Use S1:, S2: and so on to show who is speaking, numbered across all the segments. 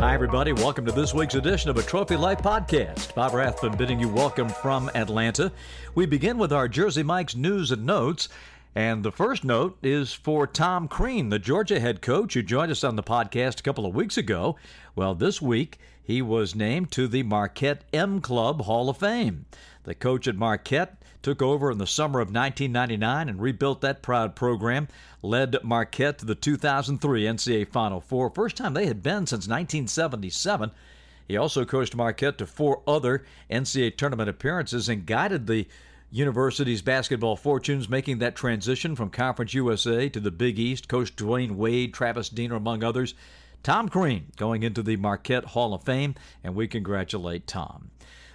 S1: Hi, everybody. Welcome to this week's edition of a Trophy Life podcast. Bob Rathbun bidding you welcome from Atlanta. We begin with our Jersey Mike's news and notes. And the first note is for Tom Crean, the Georgia head coach who joined us on the podcast a couple of weeks ago. Well, this week he was named to the Marquette M Club Hall of Fame. The coach at Marquette took over in the summer of 1999 and rebuilt that proud program, led Marquette to the 2003 NCAA Final Four, first time they had been since 1977. He also coached Marquette to four other NCAA tournament appearances and guided the university's basketball fortunes, making that transition from Conference USA to the Big East. Coach Dwyane Wade, Travis Diener, among others. Tom Crean going into the Marquette Hall of Fame, and we congratulate Tom.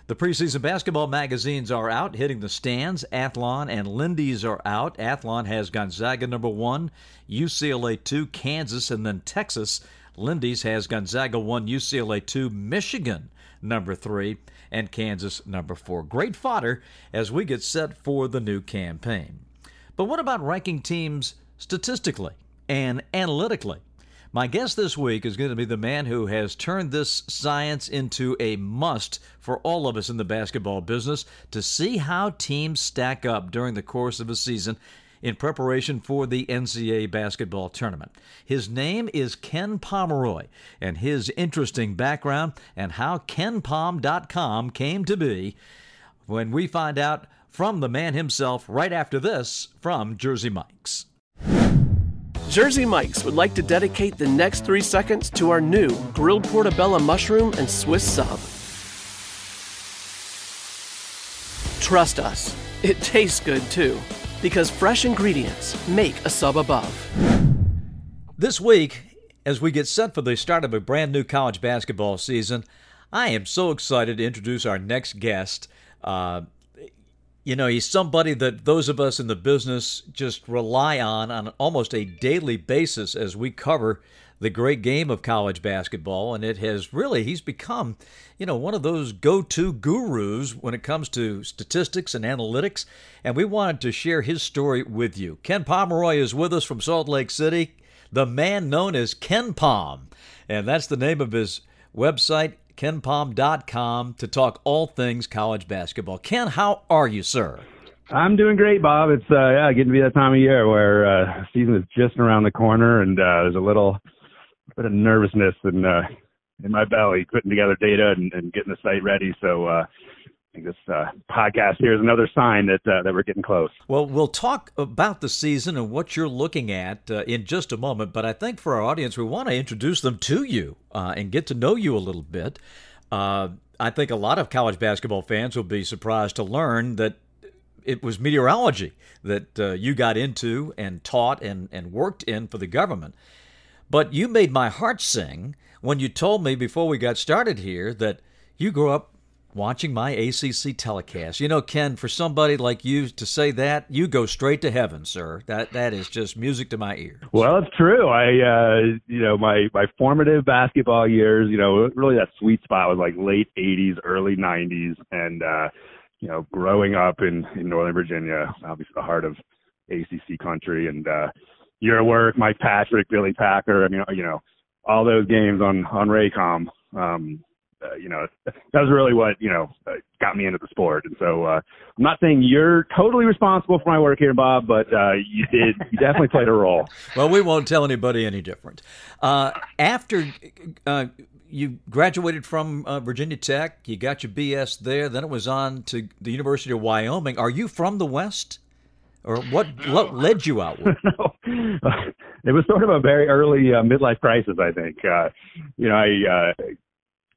S1: The preseason basketball magazines are out, hitting the stands. Athlon and Lindy's are out. Athlon has Gonzaga number one, UCLA two, Kansas, and then Texas. Lindy's has Gonzaga one, UCLA two, Michigan number three, and Kansas number four. Great fodder as we get set for the new campaign. But what about ranking teams statistically and analytically? My guest this week is going to be the man who has turned this science into a must for all of us in the basketball business to see how teams stack up during the course of a season in preparation for the NCAA basketball tournament. His name is Ken Pomeroy, and his interesting background and how KenPom.com came to be when we find out from the man himself right after this from Jersey Mike's.
S2: Jersey Mike's would like to dedicate the next three seconds to our new grilled portobello mushroom and Swiss sub. Trust us, it tastes good too, because fresh ingredients make a sub above.
S1: This week, as we get set for the start of a brand new college basketball season, I am so excited to introduce our next guest. Uh, you know, he's somebody that those of us in the business just rely on on almost a daily basis as we cover the great game of college basketball. And it has really, he's become, you know, one of those go to gurus when it comes to statistics and analytics. And we wanted to share his story with you. Ken Pomeroy is with us from Salt Lake City, the man known as KenPom. And that's the name of his website, kenpom.com to talk all things college basketball. Ken, how are you, sir?
S3: I'm doing great, Bob. It's uh, yeah, getting to be that time of year where uh, season is just around the corner, and uh, there's a little bit of nervousness in uh, in my belly putting together data and, and getting the site ready. So uh, I think this uh, podcast here is another sign that uh, that we're getting close.
S1: Well, we'll talk about the season and what you're looking at uh, in just a moment. But I think for our audience, we want to introduce them to you uh, and get to know you a little bit. Uh, I think a lot of college basketball fans will be surprised to learn that it was meteorology that uh, you got into and taught and, and worked in for the government. But you made my heart sing when you told me before we got started here that you grew up watching my ACC telecast. You know, Ken, for somebody like you to say that, you go straight to heaven, sir. That that is just music to my ears.
S3: Well, it's true. I, uh, you know, my my formative basketball years, you know, really that sweet spot was like late '80s, early '90s, and uh, you know, growing up in in Northern Virginia, obviously the heart of ACC country, and uh, your work, Mike Patrick, Billy Packer. I mean, you know, all those games on on Raycom. Um, uh, you know, that was really what, you know, uh, got me into the sport. And so, uh, I'm not saying you're totally responsible for my work here, Bob, but, uh, you did, you definitely played a role.
S1: Well, we won't tell anybody any different. Uh, after, uh, you graduated from Virginia Tech, you got your BS there, then it was on to the University of Wyoming. Are you from the West? Or what, what led you out?
S3: no. it was sort of a very early uh, midlife crisis, I think. Uh, you know, I uh,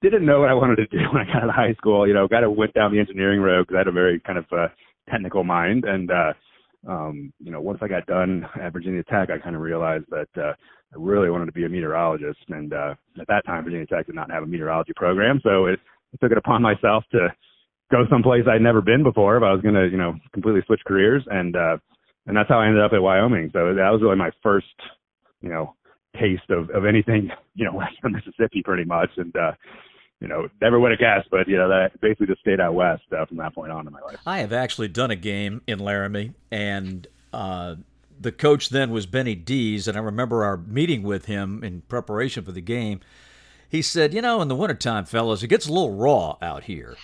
S3: didn't know what I wanted to do when I got out of high school. You know, kind of went down the engineering road because I had a very kind of uh, technical mind. And, uh, um, you know, once I got done at Virginia Tech, I kind of realized that uh, I really wanted to be a meteorologist. And uh, at that time, Virginia Tech did not have a meteorology program. So it, I took it upon myself to go someplace I'd never been before if I was going to, you know, completely switch careers. And, uh, and that's how I ended up at Wyoming. So that was really my first, you know, taste of, of anything, you know, western Mississippi pretty much. And, uh, you know, never would have guessed, but you know, that basically just stayed out west uh, from that point on in my life.
S1: I have actually done a game in Laramie, and uh, the coach then was Benny Dees, and I remember our meeting with him in preparation for the game. He said, You know, in the wintertime, fellas, it gets a little raw out here.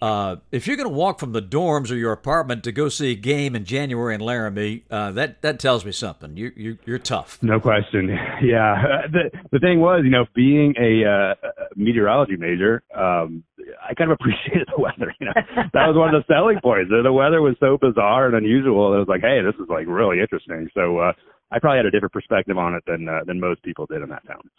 S1: Uh, if you're going to walk from the dorms or your apartment to go see a game in January in Laramie, uh, that that tells me something. You, you you're tough.
S3: No question. Yeah. The the thing was, you know, being a uh, meteorology major, um, I kind of appreciated the weather. You know, that was one of the selling points. The weather was so bizarre and unusual. It was like, hey, this is like really interesting. So. uh I probably had a different perspective on it than uh, than most people did in that town.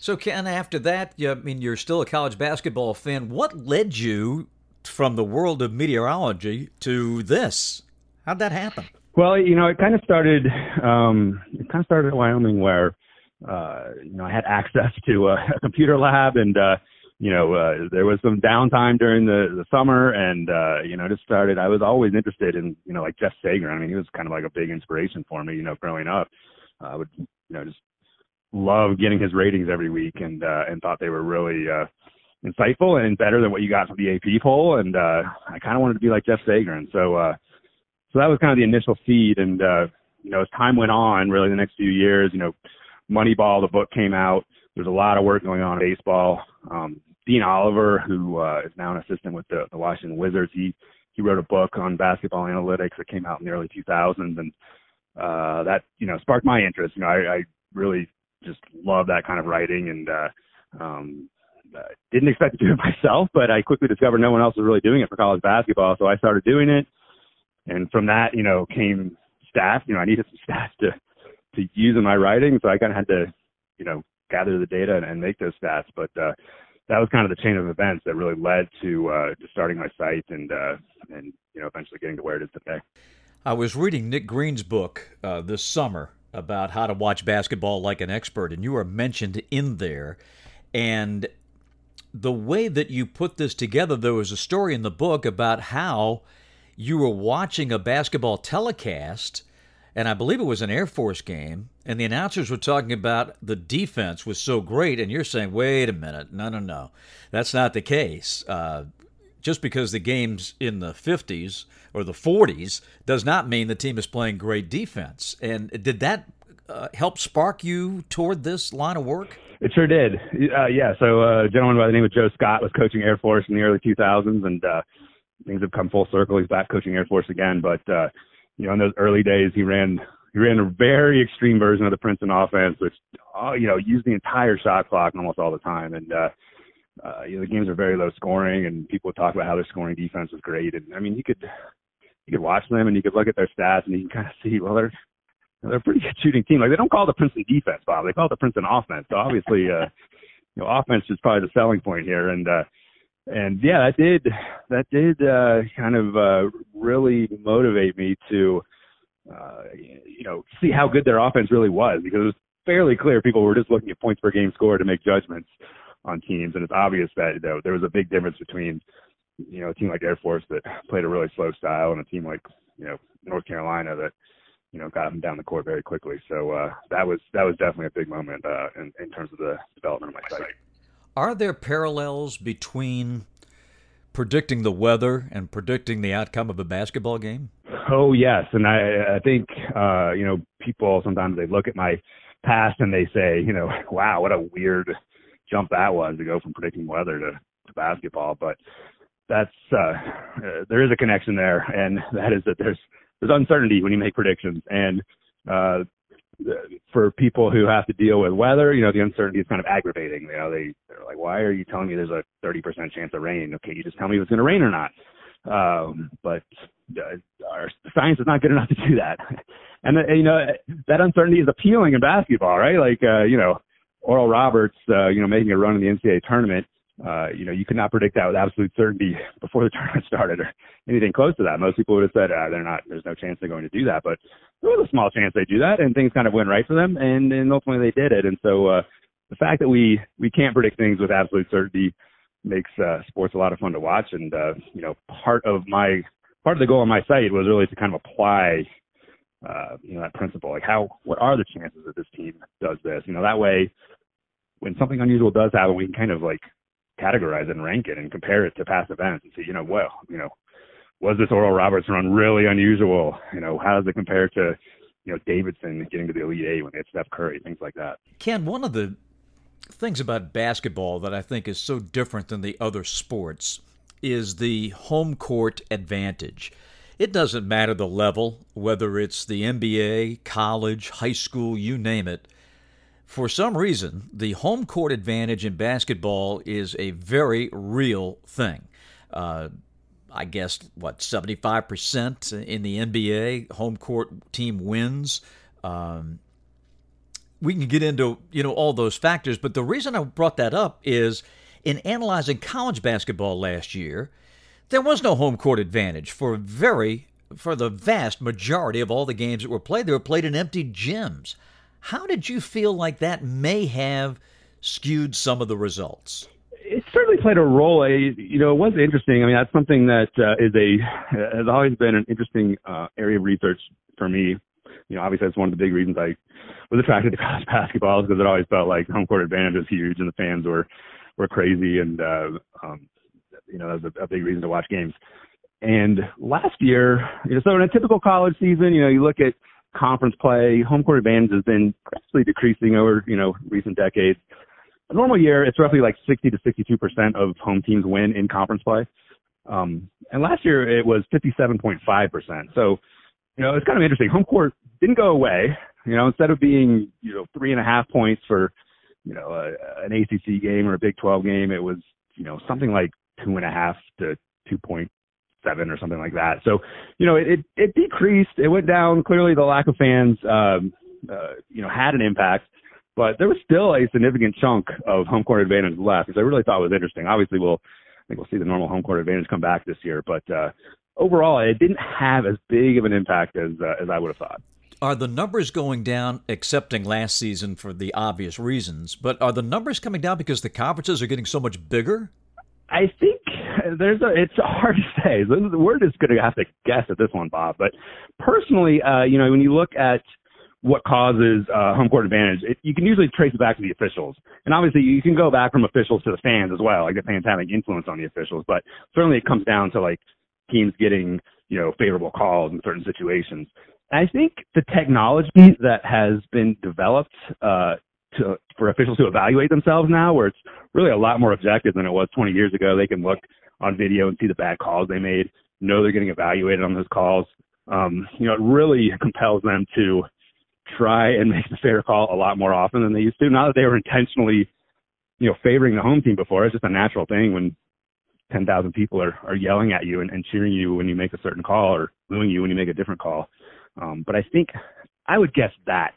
S1: So, Ken, after that, you, I mean, you're still a college basketball fan. What led you from the world of meteorology to this? How'd that happen?
S3: Well, you know, it kind of started. Um, it kind of started in Wyoming, where uh, you know I had access to a, a computer lab, and uh, you know uh, there was some downtime during the the summer, and uh, you know just started. I was always interested in you know like Jeff Sagarin. I mean, he was kind of like a big inspiration for me. You know, growing up, I would you know just love getting his ratings every week, and uh, and thought they were really uh, insightful and better than what you got from the AP poll. And uh, I kind of wanted to be like Jeff Sagarin. So, uh, so that was kind of the initial seed. And, uh, you know, as time went on, really the next few years, you know, Moneyball, the book came out. There's a lot of work going on in baseball. Um, Dean Oliver, who uh, is now an assistant with the, the Washington Wizards, he he wrote a book on basketball analytics that came out in the early 2000s, and uh, that you know sparked my interest. You know, I, I really just love that kind of writing, and uh, um, didn't expect to do it myself, but I quickly discovered no one else was really doing it for college basketball, so I started doing it. And from that, you know, came stats. You know, I needed some stats to to use in my writing, so I kind of had to, you know, gather the data and, and make those stats. But uh, that was kind of the chain of events that really led to uh, to starting my site and uh, and you know eventually getting to where it is today.
S1: I was reading Nick Greene's book uh, this summer about how to watch basketball like an expert, and you were mentioned in there. And the way that you put this together, there was a story in the book about how you were watching a basketball telecast, and I believe it was an Air Force game, and the announcers were talking about the defense was so great, and you're saying, wait a minute, no, no, no, that's not the case. Uh, just because the game's in the 50s or the 40s does not mean the team is playing great defense. And did that uh, help spark you toward this line of work?
S3: It sure did. Uh, yeah. So uh, a gentleman by the name of Joe Scott was coaching Air Force in the early 2000s, and uh, things have come full circle. He's back coaching Air Force again. But uh, you know, in those early days, he ran he ran a very extreme version of the Princeton offense, which uh, you know used the entire shot clock almost all the time. And uh, uh, you know, the games are very low scoring, and people talk about how their scoring defense was great. And I mean, you could you could watch them and you could look at their stats and you can kind of see well they're they're a pretty good shooting team. Like they don't call the Princeton defense, Bob. They call the Princeton offense. So obviously, uh, you know, offense is probably the selling point here. And uh, and yeah, that did that did uh, kind of uh, really motivate me to uh, you know see how good their offense really was because it was fairly clear people were just looking at points per game score to make judgments on teams, and it's obvious that you know, there was a big difference between you know a team like Air Force that played a really slow style and a team like you know North Carolina that you know, got him down the court very quickly. So uh, that was that was definitely a big moment uh, in, in terms of the development of my site.
S1: Are there parallels between predicting the weather and predicting the outcome of a basketball game?
S3: Oh yes, and I I think uh, you know people sometimes they look at my past and they say you know wow what a weird jump that was to go from predicting weather to, to basketball, but that's uh, uh, there is a connection there, and that is that there's there's uncertainty when you make predictions, and uh, for people who have to deal with weather, you know, the uncertainty is kind of aggravating. You know, they they're like, why are you telling me there's a 30% chance of rain? Okay, you just tell me if it's going to rain or not. Um, but uh, our science is not good enough to do that. And uh, you know, that uncertainty is appealing in basketball, right? Like, uh, you know, Oral Roberts, uh, you know, making a run in the NCAA tournament uh, you know, you could not predict that with absolute certainty before the tournament started or anything close to that. Most people would have said, uh, they're not, there's no chance they're going to do that, but there was a small chance they do that and things kind of went right for them and, and ultimately they did it. And so, uh, the fact that we, we can't predict things with absolute certainty makes, uh, sports a lot of fun to watch. And, uh, you know, part of my, part of the goal on my site was really to kind of apply, uh, you know, that principle, like how, what are the chances that this team does this? You know, that way, when something unusual does happen, we can kind of like categorize it and rank it and compare it to past events and see, you know, well, you know, was this Oral Roberts run really unusual? You know, how does it compare to you know Davidson getting to the Elite Eight when they had Steph Curry, things like that.
S1: Ken, one of the things about basketball that I think is so different than the other sports is the home court advantage. It doesn't matter the level, whether it's the NBA, college, high school, you name it. For some reason, the home court advantage in basketball is a very real thing. Uh, I guess, what, 75% in the NBA, home court team wins. Um, we can get into, you know, all those factors, but the reason I brought that up is in analyzing college basketball last year, there was no home court advantage for very for the vast majority of all the games that were played. They were played in empty gyms. How did you feel like that may have skewed some of the results?
S3: It certainly played a role. I, You know, it was interesting. I mean, that's something that uh, is a has always been an interesting uh, area of research for me. You know, obviously that's one of the big reasons I was attracted to college basketball because it always felt like home court advantage was huge and the fans were were crazy and uh, um, you know, that was a, a big reason to watch games. And last year, you know, so in a typical college season, you know, you look at conference play, home court advantage has been gradually decreasing over, you know, recent decades. A normal year, it's roughly like 60 to 62 percent of home teams win in conference play. Um, and last year it was 57.5 percent. So, you know, it's kind of interesting. Home court didn't go away. You know, instead of being, you know, three and a half points for, you know, a, an ACC game or a Big 12 game, it was, you know, something like two and a half to 2.7 or something like that. So, you know, it, it, it decreased. It went down. Clearly, the lack of fans, um, uh, you know, had an impact. But there was still a significant chunk of home court advantage left, which I really thought was interesting. Obviously, we'll I think we'll see the normal home court advantage come back this year, but uh, overall, it didn't have as big of an impact as uh, as I would have thought.
S1: Are the numbers going down, excepting last season for the obvious reasons? But are the numbers coming down because the conferences are getting so much bigger?
S3: I think there's a. It's hard to say. We're just going to have to guess at this one, Bob. But personally, uh, you know, when you look at what causes uh, home court advantage, it, you can usually trace it back to the officials. And obviously, you can go back from officials to the fans as well, like the fans having influence on the officials. But certainly, it comes down to like teams getting you know favorable calls in certain situations. I think the technology that has been developed uh, to for officials to evaluate themselves now, where it's really a lot more objective than it was 20 years ago. They can look on video and see the bad calls they made, know they're getting evaluated on those calls. Um, you know, it really compels them to try and make the fair call a lot more often than they used to. Not that they were intentionally, you know, favoring the home team before. It's just a natural thing when 10,000 people are, are yelling at you and, and cheering you when you make a certain call or booing you when you make a different call. Um, but I think I would guess that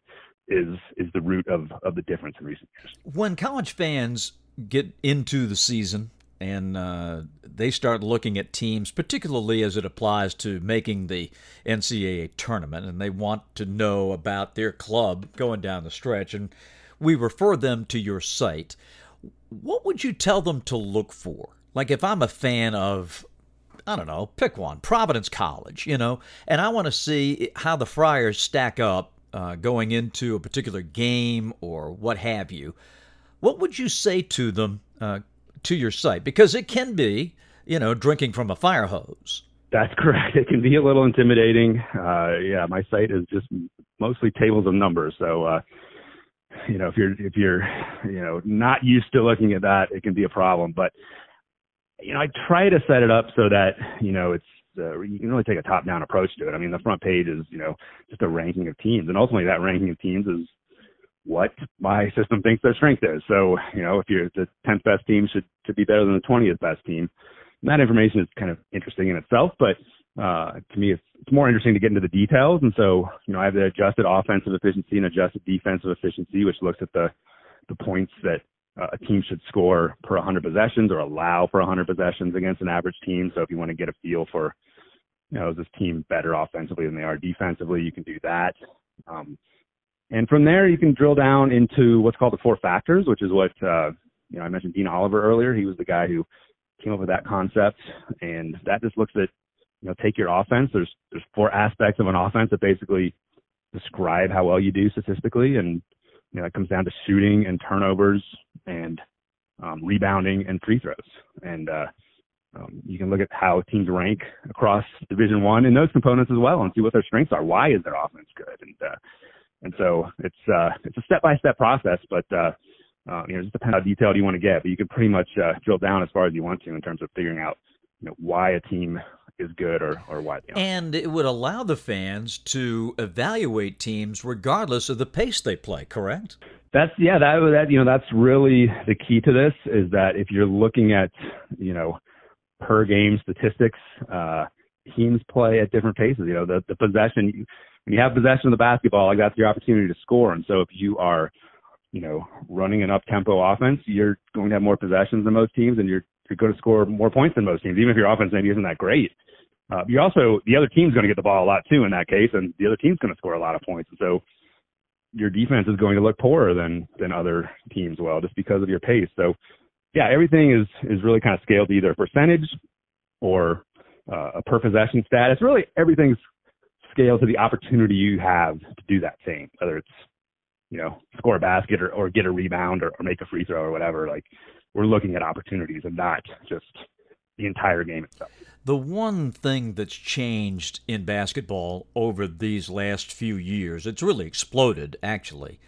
S3: is is the root of of the difference in recent years.
S1: When college fans get into the season and uh, they start looking at teams, particularly as it applies to making the NCAA tournament, and they want to know about their club going down the stretch, and we refer them to your site. What would you tell them to look for? Like if I'm a fan of I don't know, pick one, Providence College, you know, and I want to see how the Friars stack up uh, going into a particular game or what have you, what would you say to them uh, to your site? Because it can be, you know, drinking from a fire hose.
S3: That's correct. It can be a little intimidating. Uh, yeah, my site is just mostly tables of numbers. So, uh, you know, if you're if you're you know not used to looking at that, it can be a problem. But you know, I try to set it up so that you know it's uh, you can really take a top-down approach to it. I mean, the front page is you know just a ranking of teams, and ultimately that ranking of teams is what my system thinks their strength is. So you know, if you're the 10th best team should should be better than the 20th best team. And that information is kind of interesting in itself, but uh, to me, it's, it's more interesting to get into the details. And so, you know, I have the adjusted offensive efficiency and adjusted defensive efficiency, which looks at the the points that uh, a team should score per 100 possessions or allow for 100 possessions against an average team. So if you want to get a feel for, you know, is this team better offensively than they are defensively, you can do that. Um, and from there, you can drill down into what's called the four factors, which is what, uh, you know, I mentioned Dean Oliver earlier. He was the guy who came up with that concept. And that just looks at, you know, take your offense. There's, there's four aspects of an offense that basically describe how well you do statistically. And you know, it comes down to shooting and turnovers and um, rebounding and free throws. And uh, um, you can look at how teams rank across Division One in those components as well, and see what their strengths are. Why is their offense good? And uh, and so it's uh, it's a step by step process, but uh, uh, you know, it just depends how detailed you want to get. But you can pretty much uh, drill down as far as you want to in terms of figuring out you know why a team is good or, or why they aren't.
S1: And it would allow the fans to evaluate teams regardless of the pace they play, correct?
S3: That's yeah, that that you know that's really the key to this is that if you're looking at you know per game statistics, uh, teams play at different paces. You know the the possession when you have possession of the basketball, like that's your opportunity to score. And so if you are you know running an up tempo offense, you're going to have more possessions than most teams, and you're you're going to score more points than most teams, even if your offense maybe isn't that great. Uh, you also the other team's going to get the ball a lot too in that case, and the other team's going to score a lot of points. And so your defense is going to look poorer than than other teams well just because of your pace. So yeah, everything is is really kind of scaled to either a percentage or uh, a per possession stat. It's really everything's scaled to the opportunity you have to do that thing, whether it's you know score a basket or, or get a rebound or, or make a free throw or whatever. Like we're looking at opportunities and not just the entire game itself.
S1: The one thing that's changed in basketball over these last few years, it's really exploded actually,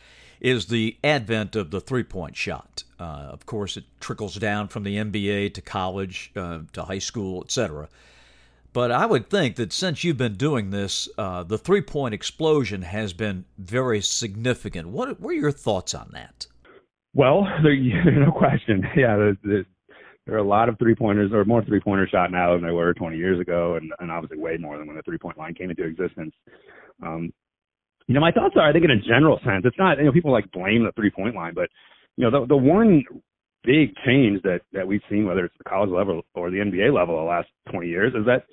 S1: is the advent of the three point shot. Uh, of course, it trickles down from the NBA to college, uh, to high school, etc. But I would think that since you've been doing this, uh, the three point explosion has been very significant. What, what are your thoughts on that?
S3: Well, there, no question. Yeah, the, the, there are a lot of three pointers or more three pointers shot now than there were 20 years ago, and, and obviously way more than when the three point line came into existence. Um, you know, my thoughts are, I think in a general sense, it's not, you know, people like blame the three point line, but, you know, the, the one big change that, that we've seen, whether it's the college level or the NBA level the last 20 years, is that,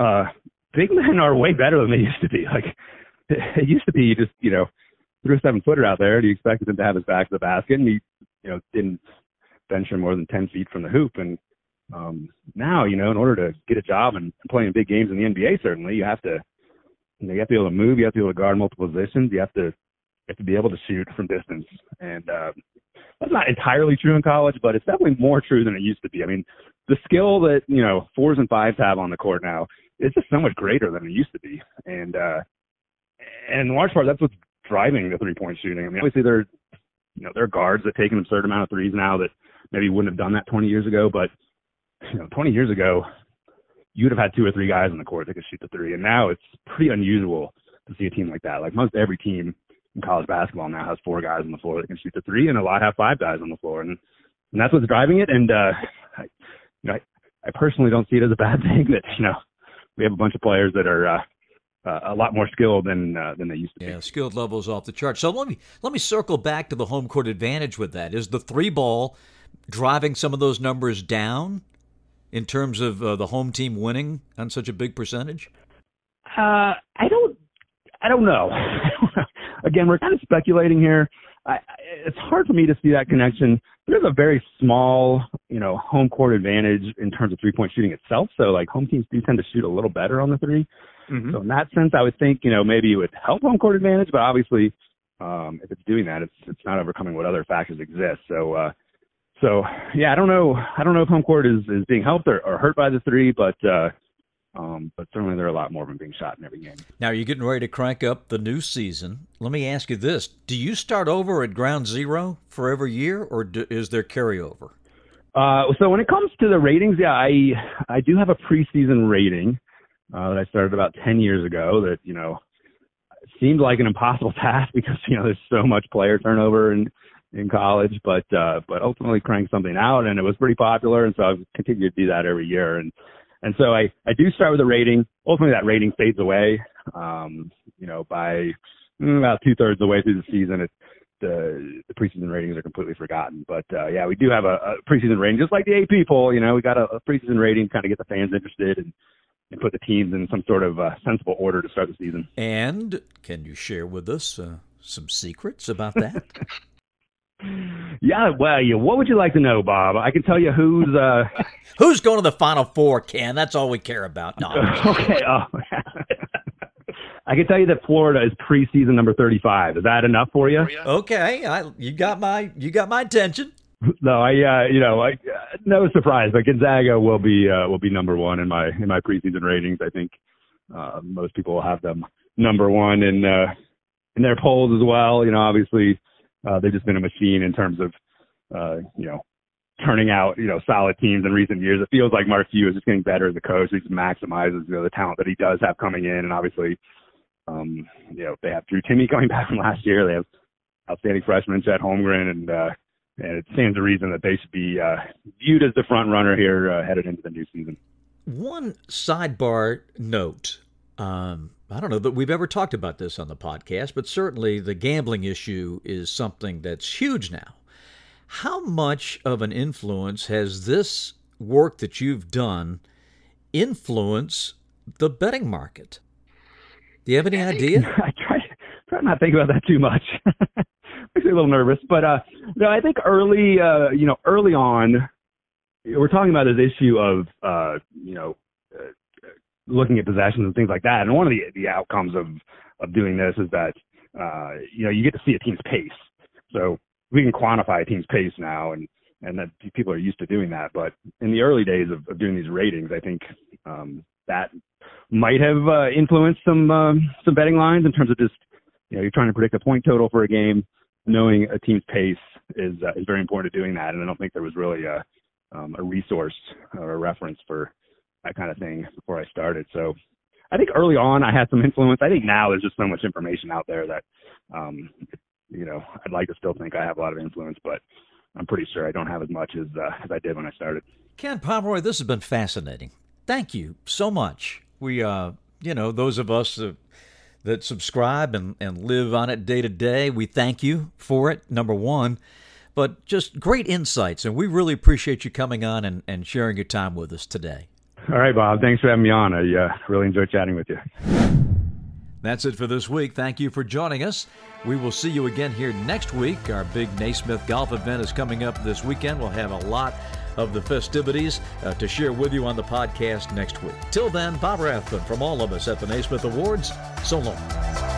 S3: uh, big men are way better than they used to be. Like, it used to be you just, you know, threw a seven footer out there and you expected him to have his back to the basket and he, you know, didn't venture more than 10 feet from the hoop. And um, now, you know, in order to get a job and play in big games in the NBA, certainly you have to, you know, you have to be able to move, you have to be able to guard multiple positions, you have to, you have to be able to shoot from distance. And uh, that's not entirely true in college, but it's definitely more true than it used to be. I mean, the skill that you know fours and fives have on the court now is just so much greater than it used to be. And uh, and in large part, that's what's driving the three point shooting. I mean, obviously there, you know, there are guards that take an absurd amount of threes now that maybe wouldn't have done that 20 years ago. But you know, 20 years ago, you'd have had two or three guys on the court that could shoot the three, and now it's pretty unusual to see a team like that. Like most every team in college basketball now has four guys on the floor that can shoot the three, and a lot have five guys on the floor, and and that's what's driving it. And uh, I, you know, I, I personally don't see it as a bad thing that you know we have a bunch of players that are uh, uh, a lot more skilled than uh, than they used to
S1: yeah,
S3: be.
S1: Yeah, skilled levels off the chart. So let me let me circle back to the home court advantage with that. Is the three ball driving some of those numbers down in terms of uh, the home team winning on such a big percentage?
S3: Uh, I don't, I don't know. Again, we're kind of speculating here. I, it's hard for me to see that connection. There's a very small, you know, home court advantage in terms of three point shooting itself. So like home teams do tend to shoot a little better on the 3 mm-hmm. So in that sense, I would think, you know, maybe it would help home court advantage, but obviously, um, if it's doing that, it's it's not overcoming what other factors exist. So uh, so yeah, I don't know. I don't know if home court is is being helped or, or hurt by the three, but uh, um, but certainly there are a lot more of them being shot in every game.
S1: Now you're getting ready to crank up the new season. Let me ask you this: Do you start over at ground zero for every year, or do, is there carryover?
S3: Uh, so when it comes to the ratings, yeah, I I do have a preseason rating uh, that I started about ten years ago. That you know seemed like an impossible task because you know there's so much player turnover and in college, but uh, but ultimately cranked something out, and it was pretty popular, and so I've continued to do that every year, and and so I I do start with a rating. Ultimately, that rating fades away. Um, you know, by mm, about two thirds of the way through the season, it the, the preseason ratings are completely forgotten. But uh, yeah, we do have a, a preseason rating, just like the AP poll. You know, we got a, a preseason rating, kind of get the fans interested and and put the teams in some sort of uh, sensible order to start the season.
S1: And can you share with us uh, some secrets about that?
S3: Yeah, well, yeah, what would you like to know, Bob? I can tell you who's uh
S1: who's going to the Final Four. Ken, that's all we care about. No.
S3: okay. Oh. I can tell you that Florida is preseason number thirty-five. Is that enough for you?
S1: Okay, I, you got my you got my attention.
S3: No, I uh, you know I uh, no surprise, but Gonzaga will be uh, will be number one in my in my preseason ratings. I think uh, most people will have them number one in uh, in their polls as well. You know, obviously uh, they've just been a machine in terms of uh, you know turning out you know solid teams in recent years. It feels like Mark Few is just getting better as a coach. He just maximizes you know the talent that he does have coming in, and obviously um, you know they have Drew Timme coming back from last year. They have outstanding freshmen, Chet Holmgren, and uh, and it stands to reason that they should be uh, viewed as the front runner here uh, headed into the new season.
S1: One sidebar note. Um, I don't know that we've ever talked about this on the podcast, but certainly the gambling issue is something that's huge now. How much of an influence has this work that you've done influence the betting market? Do you have any idea?
S3: I try, try not to think about that too much. Makes me a little nervous, but uh, no, I think early, uh, you know, early on, we're talking about this issue of, uh, you know, looking at possessions and things like that. And one of the the outcomes of of doing this is that, uh, you know, you get to see a team's pace. So we can quantify a team's pace now, and and that people are used to doing that. But in the early days of, of doing these ratings, I think um, that might have uh, influenced some um, some betting lines in terms of just you know you're trying to predict a point total for a game. Knowing a team's pace is uh, is very important to doing that, and I don't think there was really a um, a resource or a reference for that kind of thing before I started. So I think early on I had some influence. I think now there's just so much information out there that um, you know I'd like to still think I have a lot of influence, but I'm pretty sure I don't have as much as uh, as I did when I started.
S1: Ken Pomeroy, this has been fascinating. Thank you so much. We, uh, you know, those of us that, that subscribe and, and live on it day to day, we thank you for it, number one. But just great insights, and we really appreciate you coming on and, and sharing your time with us today.
S3: All right, Bob. Thanks for having me on. I uh, really enjoyed chatting with you.
S1: That's it for this week. Thank you for joining us. We will see you again here next week. Our big Naismith golf event is coming up this weekend. We'll have a lot of the festivities uh, to share with you on the podcast next week. Till then, Bob Rathbun from all of us at the Naismith Awards. So long.